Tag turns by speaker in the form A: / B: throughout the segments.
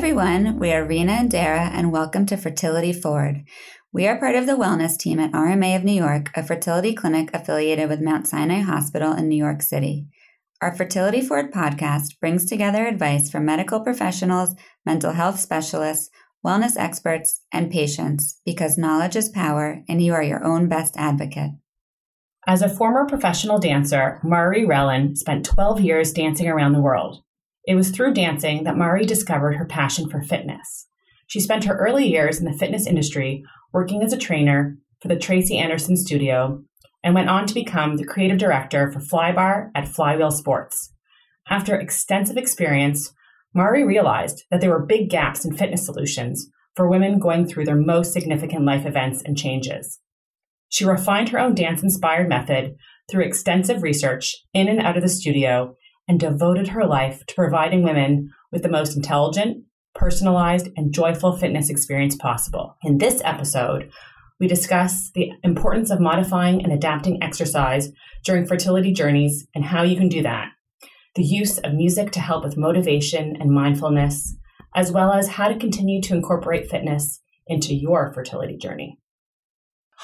A: everyone, we are Rena and Dara, and welcome to Fertility Forward. We are part of the wellness team at RMA of New York, a fertility clinic affiliated with Mount Sinai Hospital in New York City. Our Fertility Forward podcast brings together advice from medical professionals, mental health specialists, wellness experts, and patients because knowledge is power and you are your own best advocate.
B: As a former professional dancer, Mari Relin spent 12 years dancing around the world. It was through dancing that Mari discovered her passion for fitness. She spent her early years in the fitness industry working as a trainer for the Tracy Anderson Studio and went on to become the creative director for Flybar at Flywheel Sports. After extensive experience, Mari realized that there were big gaps in fitness solutions for women going through their most significant life events and changes. She refined her own dance inspired method through extensive research in and out of the studio and devoted her life to providing women with the most intelligent, personalized, and joyful fitness experience possible. In this episode, we discuss the importance of modifying and adapting exercise during fertility journeys and how you can do that, the use of music to help with motivation and mindfulness, as well as how to continue to incorporate fitness into your fertility journey.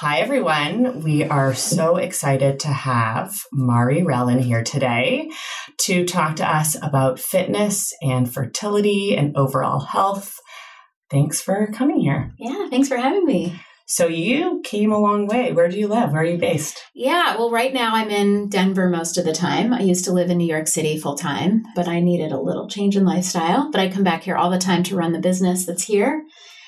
B: Hi, everyone. We are so excited to have Mari Relin here today to talk to us about fitness and fertility and overall health. Thanks for coming here.
C: Yeah, thanks for having me.
B: So, you came a long way. Where do you live? Where are you based?
C: Yeah, well, right now I'm in Denver most of the time. I used to live in New York City full time, but I needed a little change in lifestyle. But I come back here all the time to run the business that's here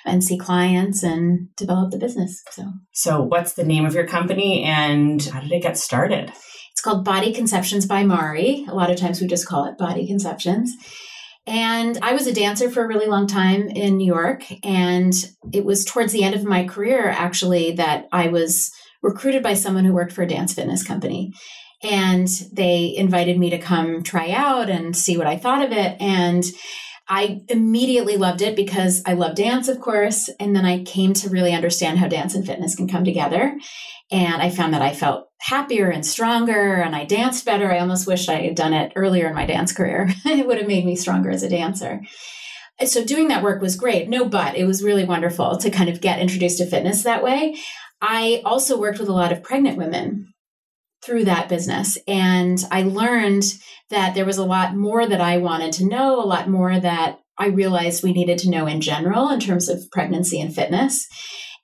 C: and see clients and develop the business. So,
B: so what's the name of your company and how did it get started?
C: It's called Body Conceptions by Mari. A lot of times we just call it Body Conceptions. And I was a dancer for a really long time in New York. And it was towards the end of my career, actually, that I was recruited by someone who worked for a dance fitness company. And they invited me to come try out and see what I thought of it. And I immediately loved it because I love dance, of course. And then I came to really understand how dance and fitness can come together. And I found that I felt happier and stronger and I danced better. I almost wish I had done it earlier in my dance career. it would have made me stronger as a dancer. So doing that work was great. No, but it was really wonderful to kind of get introduced to fitness that way. I also worked with a lot of pregnant women through that business. And I learned that there was a lot more that I wanted to know, a lot more that I realized we needed to know in general in terms of pregnancy and fitness.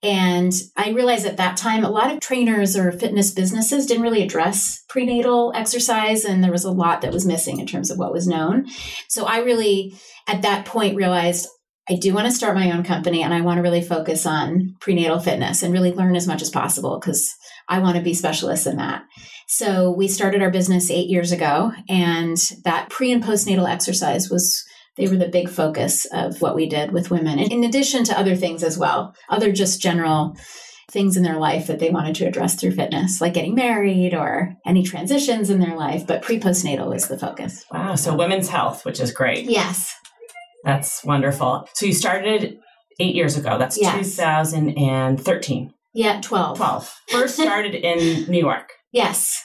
C: And I realized at that time, a lot of trainers or fitness businesses didn't really address prenatal exercise, and there was a lot that was missing in terms of what was known. So I really, at that point, realized I do want to start my own company and I want to really focus on prenatal fitness and really learn as much as possible because I want to be specialists in that. So we started our business eight years ago, and that pre and postnatal exercise was they were the big focus of what we did with women, and in addition to other things as well, other just general things in their life that they wanted to address through fitness, like getting married or any transitions in their life. But pre postnatal was the focus.
B: Wow. So women's health, which is great.
C: Yes.
B: That's wonderful. So you started eight years ago. That's yes. 2013.
C: Yeah, 12.
B: 12. First started in New York.
C: Yes.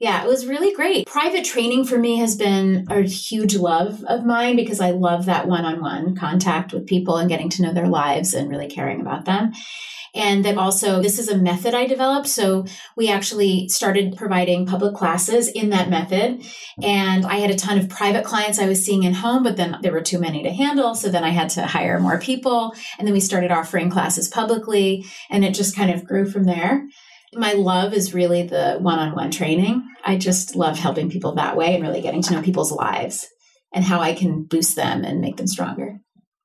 C: Yeah, it was really great. Private training for me has been a huge love of mine because I love that one on one contact with people and getting to know their lives and really caring about them. And that also, this is a method I developed. So we actually started providing public classes in that method. And I had a ton of private clients I was seeing in home, but then there were too many to handle. So then I had to hire more people. And then we started offering classes publicly and it just kind of grew from there. My love is really the one on one training. I just love helping people that way and really getting to know people's lives and how I can boost them and make them stronger.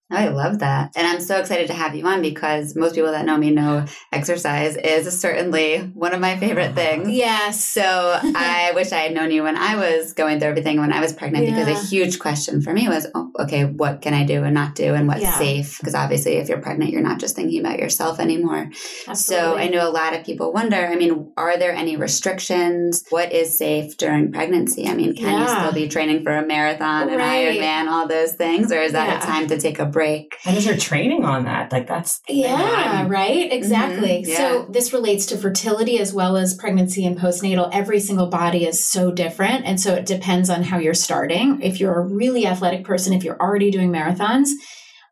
A: I love that. And I'm so excited to have you on because most people that know me know exercise is certainly one of my favorite uh-huh. things.
C: Yeah.
A: So I wish I had known you when I was going through everything when I was pregnant yeah. because a huge question for me was, oh, okay, what can I do and not do and what's yeah. safe? Because obviously, if you're pregnant, you're not just thinking about yourself anymore. Absolutely. So I know a lot of people wonder, I mean, are there any restrictions? What is safe during pregnancy? I mean, can yeah. you still be training for a marathon, an right. Ironman, all those things? Or is that a time to take a break.
B: And is there training on that? Like that's
C: yeah, right, exactly. Mm-hmm. Yeah. So this relates to fertility as well as pregnancy and postnatal. Every single body is so different, and so it depends on how you're starting. If you're a really athletic person, if you're already doing marathons.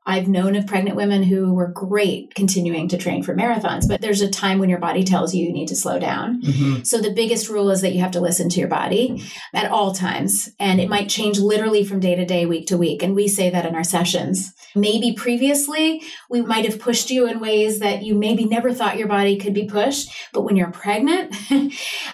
C: I've known of pregnant women who were great continuing to train for marathons, but there's a time when your body tells you you need to slow down. Mm-hmm. So the biggest rule is that you have to listen to your body at all times. And it might change literally from day to day, week to week. And we say that in our sessions. Maybe previously we might have pushed you in ways that you maybe never thought your body could be pushed. But when you're pregnant and,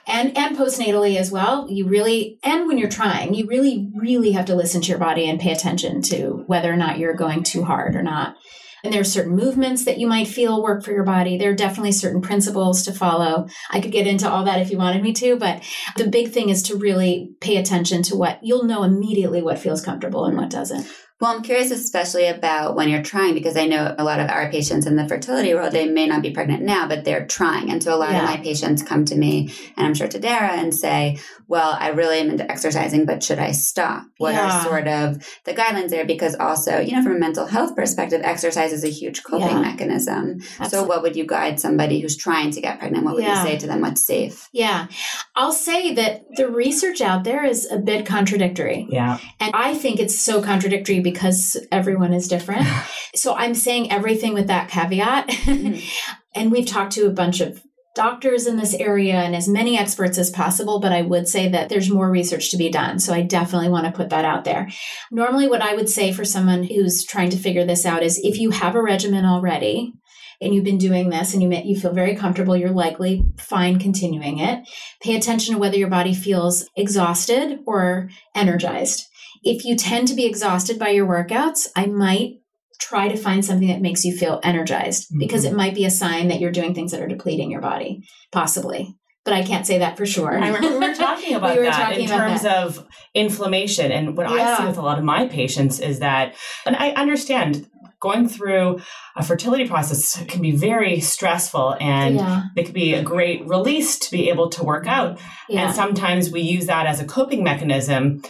C: and postnatally as well, you really, and when you're trying, you really, really have to listen to your body and pay attention to whether or not you're going too hard or not. And there are certain movements that you might feel work for your body. There are definitely certain principles to follow. I could get into all that if you wanted me to, but the big thing is to really pay attention to what you'll know immediately what feels comfortable and what doesn't.
A: Well, I'm curious, especially about when you're trying, because I know a lot of our patients in the fertility world, they may not be pregnant now, but they're trying. And so a lot yeah. of my patients come to me, and I'm sure to Dara, and say, well, I really am into exercising, but should I stop? What yeah. are sort of the guidelines there? Because also, you know, from a mental health perspective, exercise is a huge coping yeah. mechanism. Absolutely. So what would you guide somebody who's trying to get pregnant? What would you say to them? What's safe?
C: Yeah. I'll say that the research out there is a bit contradictory.
B: Yeah.
C: And I think it's so contradictory because everyone is different. so I'm saying everything with that caveat. Mm-hmm. and we've talked to a bunch of doctors in this area and as many experts as possible, but I would say that there's more research to be done. So I definitely want to put that out there. Normally, what I would say for someone who's trying to figure this out is if you have a regimen already, and you've been doing this and you you feel very comfortable, you're likely fine continuing it. Pay attention to whether your body feels exhausted or energized. If you tend to be exhausted by your workouts, I might try to find something that makes you feel energized mm-hmm. because it might be a sign that you're doing things that are depleting your body, possibly. But I can't say that for sure.
B: I remember we were talking about we that talking in terms that. of inflammation. And what yeah. I see with a lot of my patients is that, and I understand going through a fertility process can be very stressful and yeah. it could be a great release to be able to work out. Yeah. And sometimes we use that as a coping mechanism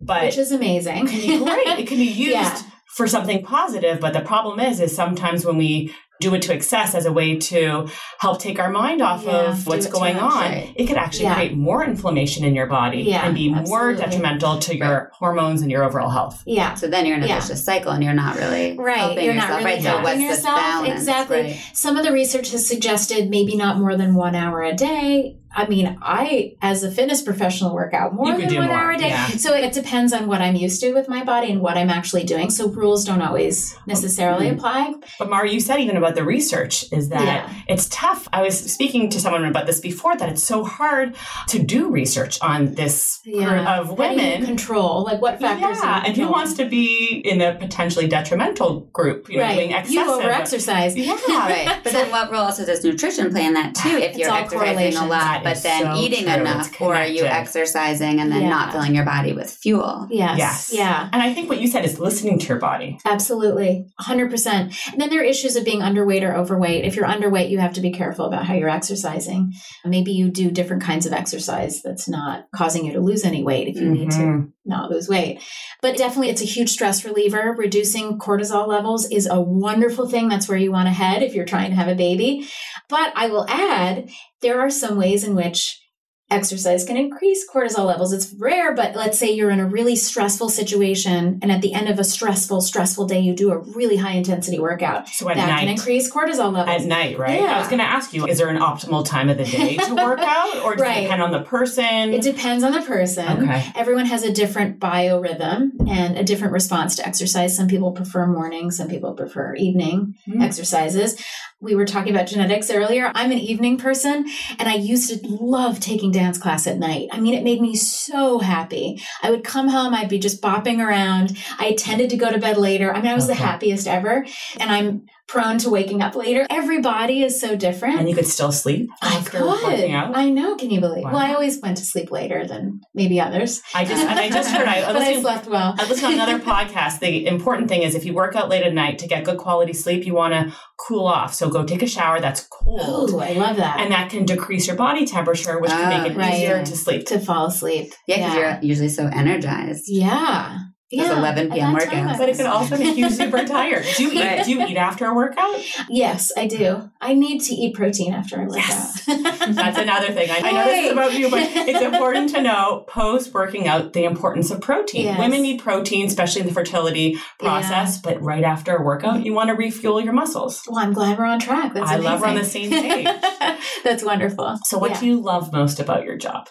B: but
C: which is amazing.
B: It can be great. It can be used yeah. for something positive, but the problem is, is sometimes when we do it to excess as a way to help take our mind off yeah, of what's going on, right. it could actually yeah. create more inflammation in your body yeah, and be absolutely. more detrimental to your right. hormones and your overall health.
C: Yeah.
A: So then you're in a vicious cycle and you're not really
C: right. You're
A: yourself,
C: not really
A: right?
C: So what's yourself.
A: balance?
C: Exactly.
A: Right.
C: Some of the research has suggested maybe not more than one hour a day. I mean, I, as a fitness professional, work out more than one more. hour a day. Yeah. So it depends on what I'm used to with my body and what I'm actually doing. So rules don't always necessarily mm-hmm. apply.
B: But Mara, you said even about the research is that yeah. it's tough. I was speaking to someone about this before that it's so hard to do research on this yeah. of women.
C: control, like what factors?
B: Yeah, and who wants to be in a potentially detrimental group, you know,
C: right.
B: doing excessive.
C: You over exercise.
A: Yeah, right. But then what role also does nutrition play in that too? If you're exercising a lot but then so eating true. enough, or are you exercising and then yeah. not filling your body with fuel?
C: Yes.
B: Yes.
C: Yeah.
B: And I think what you said is listening to your body.
C: Absolutely. 100%. And then there are issues of being underweight or overweight. If you're underweight, you have to be careful about how you're exercising. Maybe you do different kinds of exercise that's not causing you to lose any weight if you mm-hmm. need to mm-hmm. not lose weight. But definitely, it's a huge stress reliever. Reducing cortisol levels is a wonderful thing. That's where you want to head if you're trying to have a baby. But I will add, there are some ways in which exercise can increase cortisol levels. It's rare, but let's say you're in a really stressful situation and at the end of a stressful, stressful day, you do a really high intensity workout.
B: So at
C: that
B: night,
C: can increase cortisol levels.
B: At night, right? Yeah. I was going to ask you, is there an optimal time of the day to work out or does right. it depend on the person?
C: It depends on the person. Okay. Everyone has a different biorhythm and a different response to exercise. Some people prefer morning, some people prefer evening mm. exercises. We were talking about genetics earlier. I'm an evening person and I used to love taking dance class at night. I mean, it made me so happy. I would come home, I'd be just bopping around. I tended to go to bed later. I mean, I was okay. the uh-huh. happiest ever. And I'm prone to waking up later. Every body is so different.
B: And you could still sleep
C: I could. I know. Can you believe? Wow. Well, I always went to sleep later than maybe others.
B: I just and I just heard I,
C: I, I slept well.
B: I listened to another podcast. The important thing is if you work out late at night to get good quality sleep, you want to cool off. So go take a shower that's cold.
C: Oh, I love that.
B: And that can decrease your body temperature, which can make it oh, right. easier to sleep.
C: To fall asleep.
A: Yeah, because yeah. you're usually so energized.
C: Yeah.
A: Yeah, 11 p.m. workout.
B: But it can also make you super tired. Do you, eat, do you eat after a workout?
C: Yes, I do. I need to eat protein after I work yes.
B: out. That's another thing. I, I, know this is about you, but it's important to know post working out the importance of protein. Yes. Women need protein, especially in the fertility process, yeah. but right after a workout, you want to refuel your muscles.
C: Well, I'm glad we're on track. That's I
B: amazing. love we're on the same page.
C: That's wonderful.
B: So, what yeah. do you love most about your job?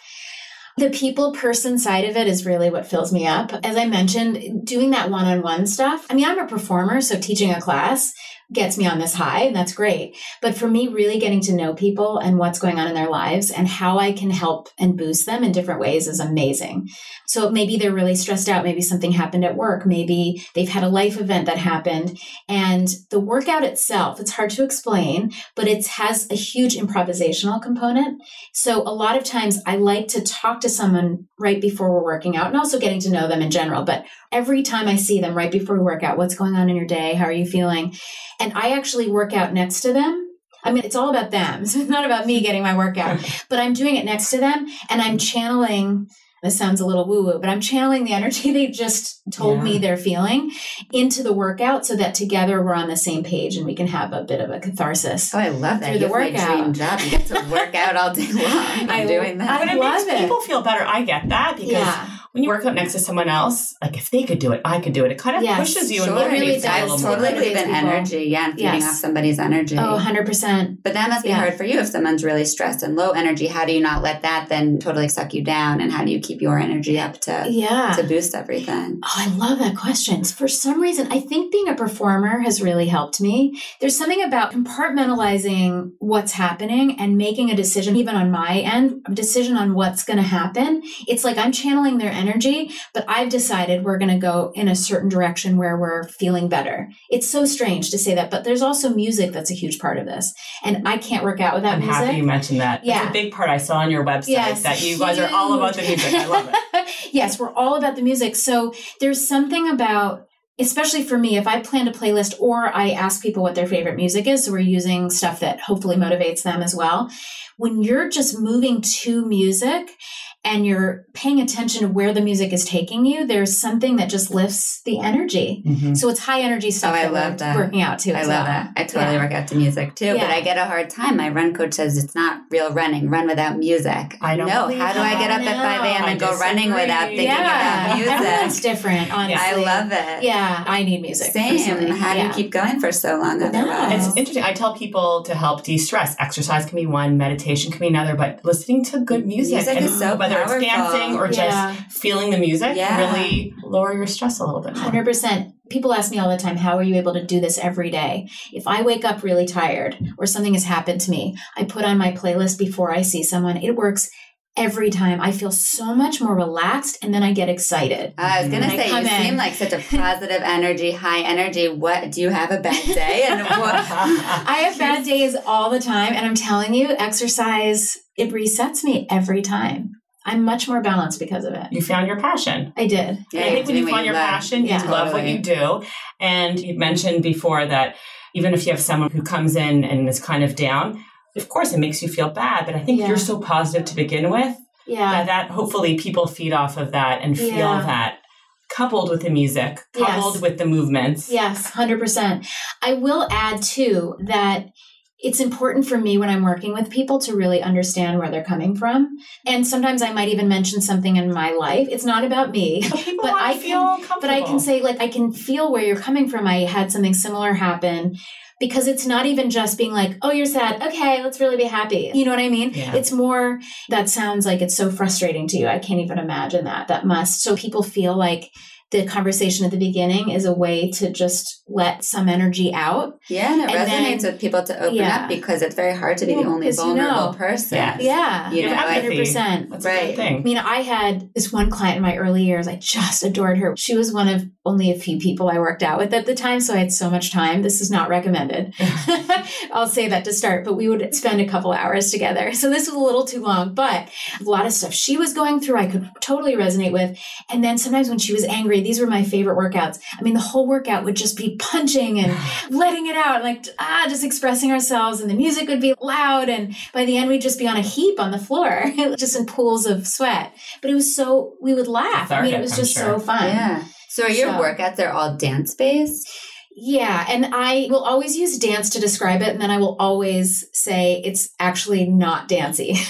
C: The people person side of it is really what fills me up. As I mentioned, doing that one on one stuff. I mean, I'm a performer, so teaching a class gets me on this high, and that's great. But for me, really getting to know people and what's going on in their lives and how I can help and boost them in different ways is amazing. So maybe they're really stressed out. Maybe something happened at work. Maybe they've had a life event that happened. And the workout itself, it's hard to explain, but it has a huge improvisational component. So a lot of times I like to talk to someone right before we're working out and also getting to know them in general. But every time I see them right before we work out, what's going on in your day? How are you feeling? And I actually work out next to them. I mean, it's all about them. So it's not about me getting my workout, but I'm doing it next to them and I'm channeling this sounds a little woo woo, but I'm channeling the energy they just told yeah. me they're feeling into the workout so that together we're on the same page and we can have a bit of a catharsis.
A: Oh, I love that. Through the workout. dream job. You get to work out all day long. I'm doing that.
B: I but it makes it. people feel better. I get that because yeah when you work out next to someone else, like if they could do it, I could do it. It kind of yes, pushes you sure. and motivates really you a little
A: totally more. Totally energy. Yeah, and feeding yes. off somebody's energy.
C: Oh, 100%.
A: But that must be yeah. hard for you if someone's really stressed and low energy. How do you not let that then totally suck you down? And how do you keep your energy up to, yeah. to boost everything?
C: Oh, I love that question. For some reason, I think being a performer has really helped me. There's something about compartmentalizing what's happening and making a decision, even on my end, a decision on what's going to happen. It's like I'm channeling their energy energy, but I've decided we're going to go in a certain direction where we're feeling better. It's so strange to say that, but there's also music that's a huge part of this. And I can't work out without
B: I'm
C: music.
B: happy you mentioned that. Yeah. It's a big part I saw on your website yes, that you guys are all about the music. I love it.
C: yes, we're all about the music. So there's something about especially for me, if I plan a playlist or I ask people what their favorite music is, so we're using stuff that hopefully motivates them as well. When you're just moving to music and you're paying attention to where the music is taking you, there's something that just lifts the energy. Mm-hmm. So it's high energy stuff. Oh, I love that. Working out too.
A: I love
C: well.
A: that. I totally yeah. work out to music too, yeah. but I get a hard time. My run coach says it's not real running. Run without music. I don't know. How do I get up at 5 a.m. and go running without thinking yeah. about music?
C: Everyone's different, honestly.
A: I love it.
C: Yeah, I need music.
A: Same. Personally. How do you keep going for so long otherwise?
B: It's interesting. I tell people to help de-stress. Exercise can be one, meditation can be another, but listening to good music.
A: Music
B: and
A: is so
B: Whether
A: powerful.
B: it's dancing or yeah. just feeling the music yeah. really lower your stress a little bit more.
C: 100%. People ask me all the time, how are you able to do this every day? If I wake up really tired or something has happened to me, I put on my playlist before I see someone. It works every time I feel so much more relaxed and then I get excited.
A: I was going to mm-hmm. say, you in. seem like such a positive energy, high energy. What do you have a bad day? And what?
C: I have bad days all the time. And I'm telling you, exercise, it resets me every time. I'm much more balanced because of it.
B: You found your passion.
C: I did.
B: Yeah, I think when you find your love. passion, yeah. you totally. love what you do. And you mentioned before that even if you have someone who comes in and is kind of down, of course it makes you feel bad, but I think yeah. you're so positive to begin with.
C: Yeah.
B: That, that hopefully people feed off of that and feel yeah. that coupled with the music, coupled yes. with the movements.
C: Yes, 100%. I will add too that it's important for me when I'm working with people to really understand where they're coming from. And sometimes I might even mention something in my life. It's not about me,
B: but I can,
C: but I can say like, I can feel where you're coming from. I had something similar happen because it's not even just being like, oh, you're sad. Okay, let's really be happy. You know what I mean? Yeah. It's more that sounds like it's so frustrating to you. I can't even imagine that. That must. So people feel like the conversation at the beginning is a way to just let some energy out.
A: Yeah, and it and resonates then, with people to open yeah. up because it's very hard to be the only vulnerable you know, person.
C: Yeah, yeah,
A: you know,
C: hundred percent. Right. I mean, I had this one client in my early years. I just adored her. She was one of only a few people I worked out with at the time, so I had so much time. This is not recommended. I'll say that to start, but we would spend a couple hours together. So this was a little too long, but a lot of stuff she was going through, I could totally resonate with. And then sometimes when she was angry these were my favorite workouts. I mean, the whole workout would just be punching and letting it out, like, ah, just expressing ourselves. And the music would be loud. And by the end, we'd just be on a heap on the floor, just in pools of sweat. But it was so, we would laugh. I mean, it was just sure. so fun.
A: Yeah. So are your so, workouts, they're all dance based?
C: Yeah, and I will always use dance to describe it, and then I will always say it's actually not dancey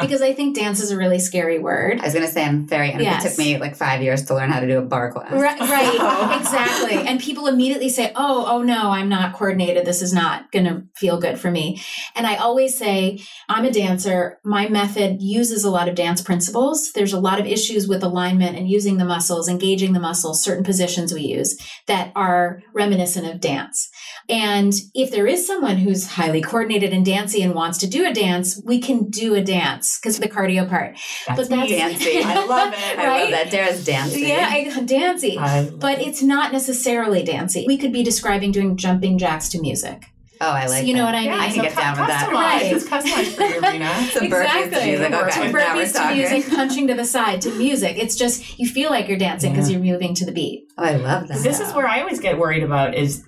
C: because I think dance is a really scary word.
A: I was going to say I'm very. Yes. It took me like five years to learn how to do a bar class.
C: Right, right exactly. And people immediately say, "Oh, oh no, I'm not coordinated. This is not going to feel good for me." And I always say, "I'm a dancer. My method uses a lot of dance principles. There's a lot of issues with alignment and using the muscles, engaging the muscles, certain positions we use that are." Reminiscent of dance. And if there is someone who's highly coordinated and dancey and wants to do a dance, we can do a dance because of the cardio part.
A: That's but that's dancey. I love it. Right? I love that. Dara's dancey.
C: Yeah, I, dancey. But it's not necessarily dancey. We could be describing doing jumping jacks to music.
A: Oh, I like.
C: So you know what I mean?
A: Yeah, I can so get down with that.
B: Right, it's customized for you, Rena.
A: Some exactly. burpees to music. Okay,
C: Some burpees to music, punching to the side to music. It's just you feel like you're dancing because yeah. you're moving to the beat.
A: Oh, I love that.
B: This is where I always get worried about is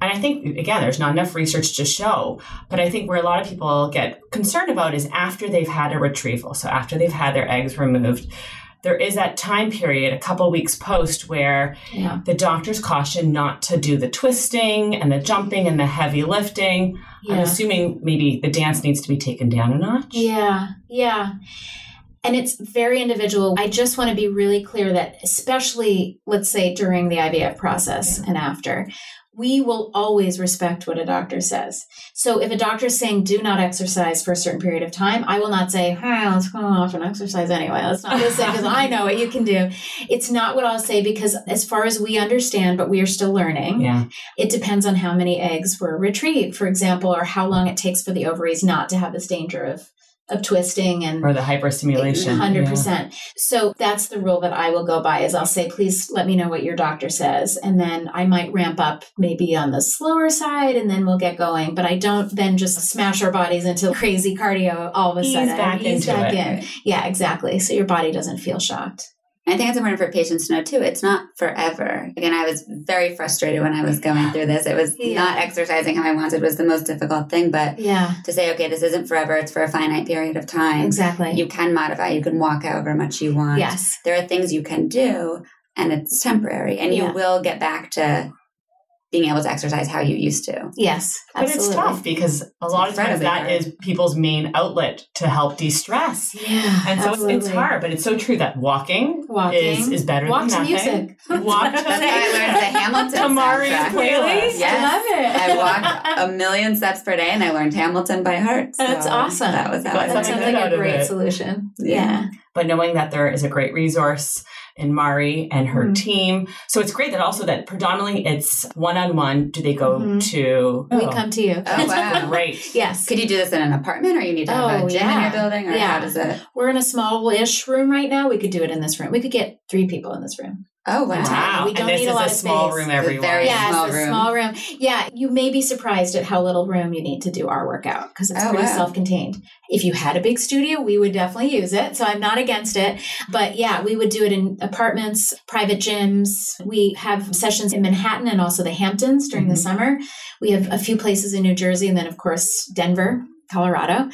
B: and I think, again, there's not enough research to show, but I think where a lot of people get concerned about is after they've had a retrieval. So after they've had their eggs removed, there is that time period, a couple weeks post, where yeah. the doctors caution not to do the twisting and the jumping and the heavy lifting. Yeah. I'm assuming maybe the dance needs to be taken down a notch.
C: Yeah, yeah. And it's very individual. I just want to be really clear that, especially, let's say, during the IVF process yeah. and after, we will always respect what a doctor says. So if a doctor is saying do not exercise for a certain period of time, I will not say, hey, let's go off and exercise anyway. Let's not listen because I know what you can do. It's not what I'll say because as far as we understand, but we are still learning,
B: yeah.
C: it depends on how many eggs were retrieved, for example, or how long it takes for the ovaries not to have this danger of of twisting and
B: or the hyperstimulation
C: 100% yeah. so that's the rule that i will go by is i'll say please let me know what your doctor says. And then i might ramp up maybe on the slower side and then we'll get going. But i don't then just smash our bodies into crazy cardio all of a
B: Ease
C: sudden.
B: back Ease back it. in.
C: Yeah exactly. So your body doesn't feel shocked
A: I think it's important for patients to know too. It's not forever. Again, I was very frustrated when I was going through this. It was yeah. not exercising how I wanted was the most difficult thing. But
C: yeah,
A: to say, okay, this isn't forever. It's for a finite period of time.
C: Exactly.
A: You can modify. You can walk however much you want.
C: Yes.
A: There are things you can do, and it's temporary, and yeah. you will get back to being able to exercise how you used to.
C: Yes,
B: absolutely. but it's tough because a lot of times that hard. is people's main outlet to help de-stress.
C: Yeah,
B: and so absolutely. it's, hard, but it's so true that walking, walking is, is better
C: Walk
B: than
C: nothing. Music.
A: Walk to I learned the Hamilton
B: Tamari's playlist.
A: Yes,
C: I love it.
A: I walked a million steps per day, and I learned Hamilton by heart.
C: So That's awesome.
A: That was how
C: that sounds like a great solution. yeah. yeah.
B: But knowing that there is a great resource in Mari and her mm-hmm. team. So it's great that also that predominantly it's one on one. Do they go mm-hmm. to?
C: We oh. come to you.
A: Oh wow,
B: great.
C: yes.
A: Could you do this in an apartment, or you need to have oh, a gym yeah. in your building, or yeah. how does it?
C: We're in a small-ish room right now. We could do it in this room. We could get three people in this room.
A: Oh wow!
B: wow.
C: We don't need a lot a of
B: small
C: space.
B: room, everyone.
A: Very
C: yeah,
A: small
C: room. small room. Yeah, you may be surprised at how little room you need to do our workout because it's oh, pretty wow. self-contained. If you had a big studio, we would definitely use it. So I'm not against it, but yeah, we would do it in apartments, private gyms. We have sessions in Manhattan and also the Hamptons during mm-hmm. the summer. We have a few places in New Jersey, and then of course Denver. Colorado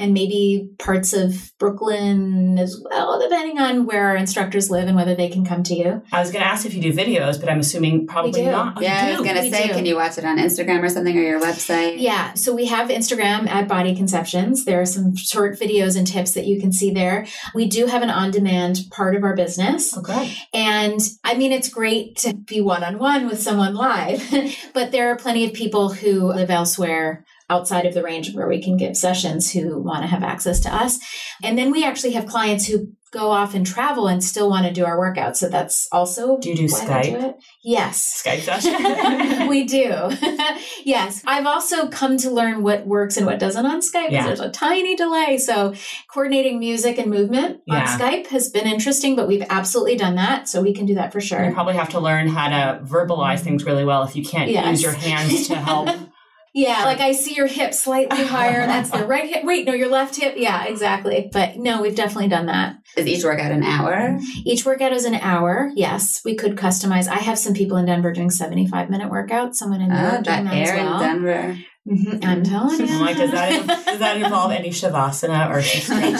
C: and maybe parts of Brooklyn as well, depending on where our instructors live and whether they can come to you.
B: I was going to ask if you do videos, but I'm assuming probably not.
A: Oh, yeah, I was going to say, do. can you watch it on Instagram or something or your website?
C: Yeah, so we have Instagram at Body Conceptions. There are some short videos and tips that you can see there. We do have an on demand part of our business.
B: Oh, okay.
C: And I mean, it's great to be one on one with someone live, but there are plenty of people who live elsewhere outside of the range of where we can give sessions who want to have access to us. And then we actually have clients who go off and travel and still want to do our workouts. So that's also
B: do you do Skype? Do
C: yes,
B: Skype session.
C: we do. yes, I've also come to learn what works and what doesn't on Skype. Yeah. There's a tiny delay, so coordinating music and movement yeah. on Skype has been interesting. But we've absolutely done that, so we can do that for sure.
B: You probably have to learn how to verbalize things really well if you can't yes. use your hands to help.
C: Yeah, like I see your hip slightly higher. That's the right hip. Wait, no, your left hip. Yeah, exactly. But no, we've definitely done that.
A: Is each workout an hour?
C: Each workout is an hour. Yes, we could customize. I have some people in Denver doing seventy-five minute workouts. Someone in New
A: oh,
C: York doing that,
A: as
C: well.
A: in Denver.
C: Mm-hmm. I'm telling you.
B: like, does that does that involve any shavasana or stretching?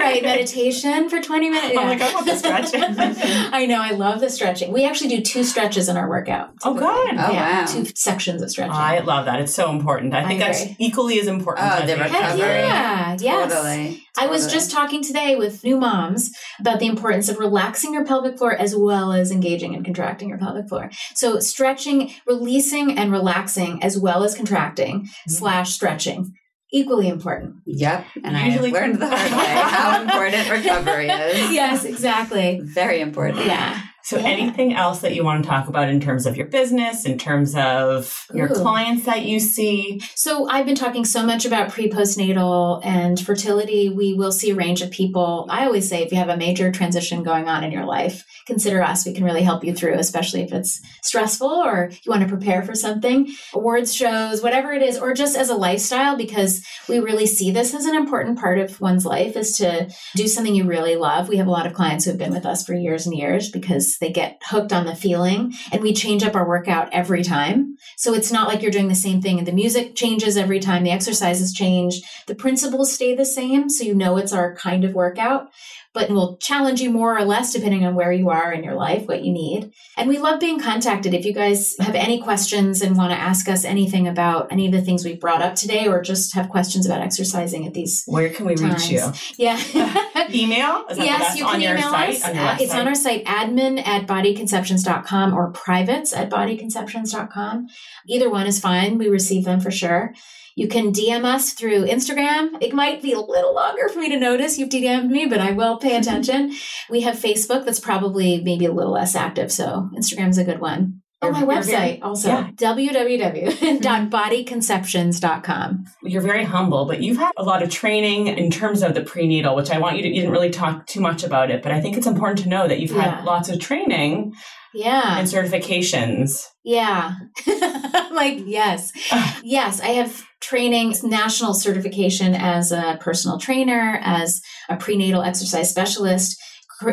C: right, meditation for 20 minutes.
B: Yeah. I'm like, I want the stretching.
C: I know, I love the stretching. We actually do two stretches in our workout.
B: Oh, good.
A: Oh,
C: yeah,
A: wow.
C: two sections of stretching.
B: I love that. It's so important. I think
C: I
B: that's equally as important.
A: Oh, the
B: the
A: recovery.
C: Heck yeah, yes.
A: Totally.
C: I was
A: Totally.
C: just talking today with new moms about the importance of relaxing your pelvic floor as well as engaging and contracting your pelvic floor. So stretching, releasing and relaxing as well as contracting Mm-hmm. slash stretching. Equally important.
A: Yep. And
B: Usually-
A: I learned the hard way how important recovery is.
C: Yes, exactly.
A: Very important.
C: Yeah.
B: So,
C: Yeah.
B: anything else that you want to talk about in terms of your business, in terms of your
C: Ooh.
B: clients that you see?
C: So I've been talking so much about pre postnatal and fertility. We will see a range of people. I always say if you have a major transition going on in your life, consider us. We can really help you through, especially if it's stressful or you want to prepare for something, awards shows, whatever it is, or just as a lifestyle, because we really see this as an important part of one's life is to do something you really love. We have a lot of clients who have been with us for years and years because they get hooked on the feeling and we change up our workout every time. So it's not like you're doing the same thing and the music changes every time, the exercises change, the principles stay the same. So you know it's our kind of workout, but we'll challenge you more or less depending on where you are in your life, what you need. And we love being contacted. If you guys have any questions and want to ask us anything about any of the things we've brought up today or just have questions about exercising at these,
B: Where can we reach you?
C: yeah.
B: Email? Is
C: yes, you
B: on
C: can
B: your
C: email
B: site?
C: us.
B: On
C: Uh, it's on our site, admin at bodyconceptions.com or privates at bodyconceptions.com. Either one is fine. We receive them for sure. You can DM us through Instagram. It might be a little longer for me to notice you've DM'd me, but I will pay attention. we have Facebook that's probably maybe a little less active, so Instagram's a good one. Oh,
B: You're-
C: my
B: you're very-
C: website also,
B: yeah.
C: www.bodyconceptions.com.
B: You're very humble, but you've had a lot of training in terms of the prenatal, which I want you to, you didn't really talk too much about it, but I think it's important to know that you've
C: Yeah.
B: had lots of training
C: Yeah.
B: and certifications.
C: Yeah. like, yes. Yes, I have training, national certification as a personal trainer, as a prenatal exercise specialist,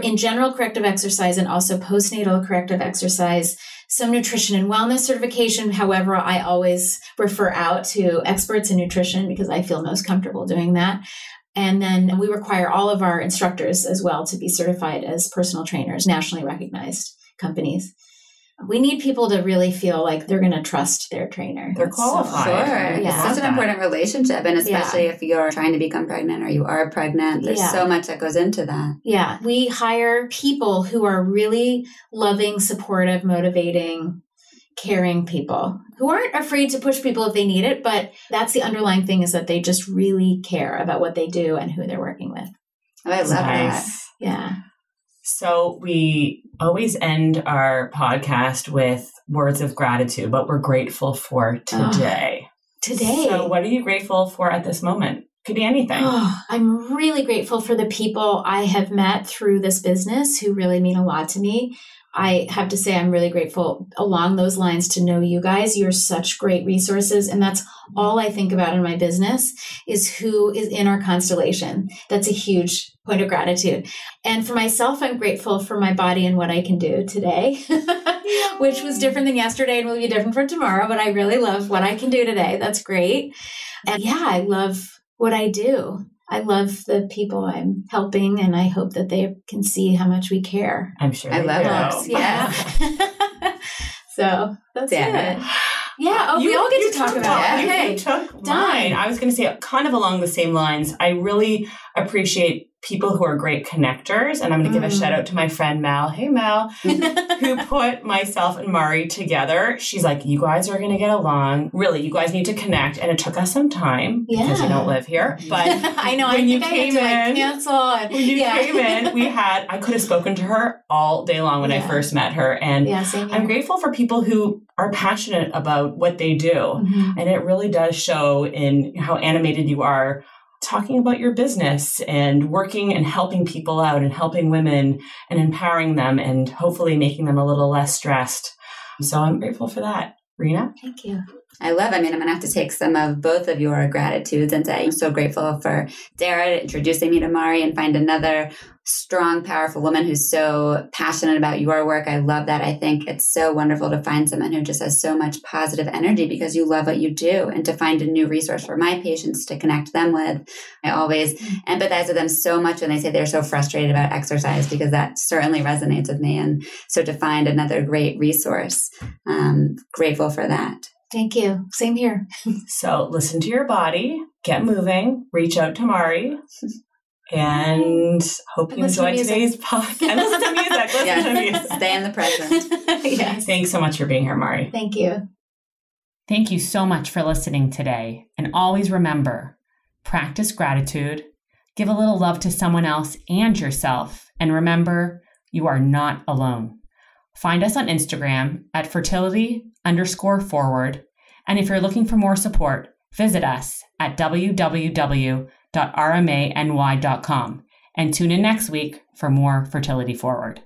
C: in general corrective exercise, and also postnatal corrective exercise. Some nutrition and wellness certification. However, I always refer out to experts in nutrition because I feel most comfortable doing that. And then we require all of our instructors as well to be certified as personal trainers, nationally recognized companies. We need people to really feel like they're going to trust their trainer.
B: They're
C: That's so
B: qualified.
A: Sure.
C: important.
A: It's
C: Yeah.
A: such an important relationship. And especially if you're trying to become pregnant or you are pregnant, there's
C: Yeah.
A: so much that goes into that.
C: Yeah. We hire people who are really loving, supportive, motivating, caring people who aren't afraid to push people if they need it. But that's the underlying thing is that they just really care about what they do and who they're working with.
A: Oh, I love that.
C: Yeah.
B: So we always end our podcast with words of gratitude, what we're grateful for today.
C: Today.
B: So what are you grateful for at this moment? Could be anything.
C: Oh, I'm really grateful for the people I have met through this business who really mean a lot to me. I have to say, I'm really grateful along those lines to know you guys. You're such great resources. And that's all I think about in my business is who is in our constellation. That's a huge point of gratitude. And for myself, I'm grateful for my body and what I can do today, which was different than yesterday and will be different for tomorrow. But I really love what I can do today. That's great. And yeah, I love what I do. I love the people I'm helping, and I hope that they can see how much we care.
B: I'm sure.
A: I
B: they
A: love
B: do.
A: that.
C: Yeah. so that's
A: Damn
C: it.
A: it.
C: Yeah. Oh, we
B: You-
C: all get to talk
B: took
C: about
B: mine.
C: it.
B: You
C: Okay.
B: took
C: done.
B: mine. I was going to say kind of along the same lines. I really appreciate people who are great connectors, and I'm going to give a
C: Mm.
B: shout out to my friend Mel. Hey Mel, who put myself and Mari together. She's like, "You guys are going to get along. Really, you guys need to connect." And it took us some time because you don't live here, but.
C: I know. I
B: When you
C: I had
B: came
C: to like
B: in-
C: cancel. And,
B: When you
C: yeah.
B: came in, we had, I could have spoken to her all day long when I first met her. And
C: yeah.
B: I'm grateful for people who are passionate about what they do.
C: Mhm.
B: And it really does show in how animated you are talking about your business and working and helping people out and helping women and empowering them and hopefully making them a little less stressed. So I'm grateful for that. Rena?
C: Thank you.
A: I love. I mean, I'm gonna have to take some of both of your gratitudes and say I'm so grateful for Dara introducing me to Mari and find another strong, powerful woman who's so passionate about your work. I love that. I think it's so wonderful to find someone who just has so much positive energy because you love what you do and to find a new resource for my patients to connect them with. I always empathize with them so much when they say they're so frustrated about exercise because that certainly resonates with me. And so to find another great resource, um, grateful for that.
C: Thank you. Same here.
B: so listen to your body, get moving, reach out to Mari. And hope you enjoyed today's podcast. And listen to music. Listen
A: yeah. to music. Stay in the present.
B: yes. Thanks so much for being here, Mari.
C: Thank you.
B: Thank you so much for listening today. And always remember practice gratitude, give a little love to someone else and yourself. And remember, you are not alone. Find us on Instagram at fertility underscore forward. And if you're looking for more support, visit us at www.rmany.com and tune in next week for more Fertility Forward.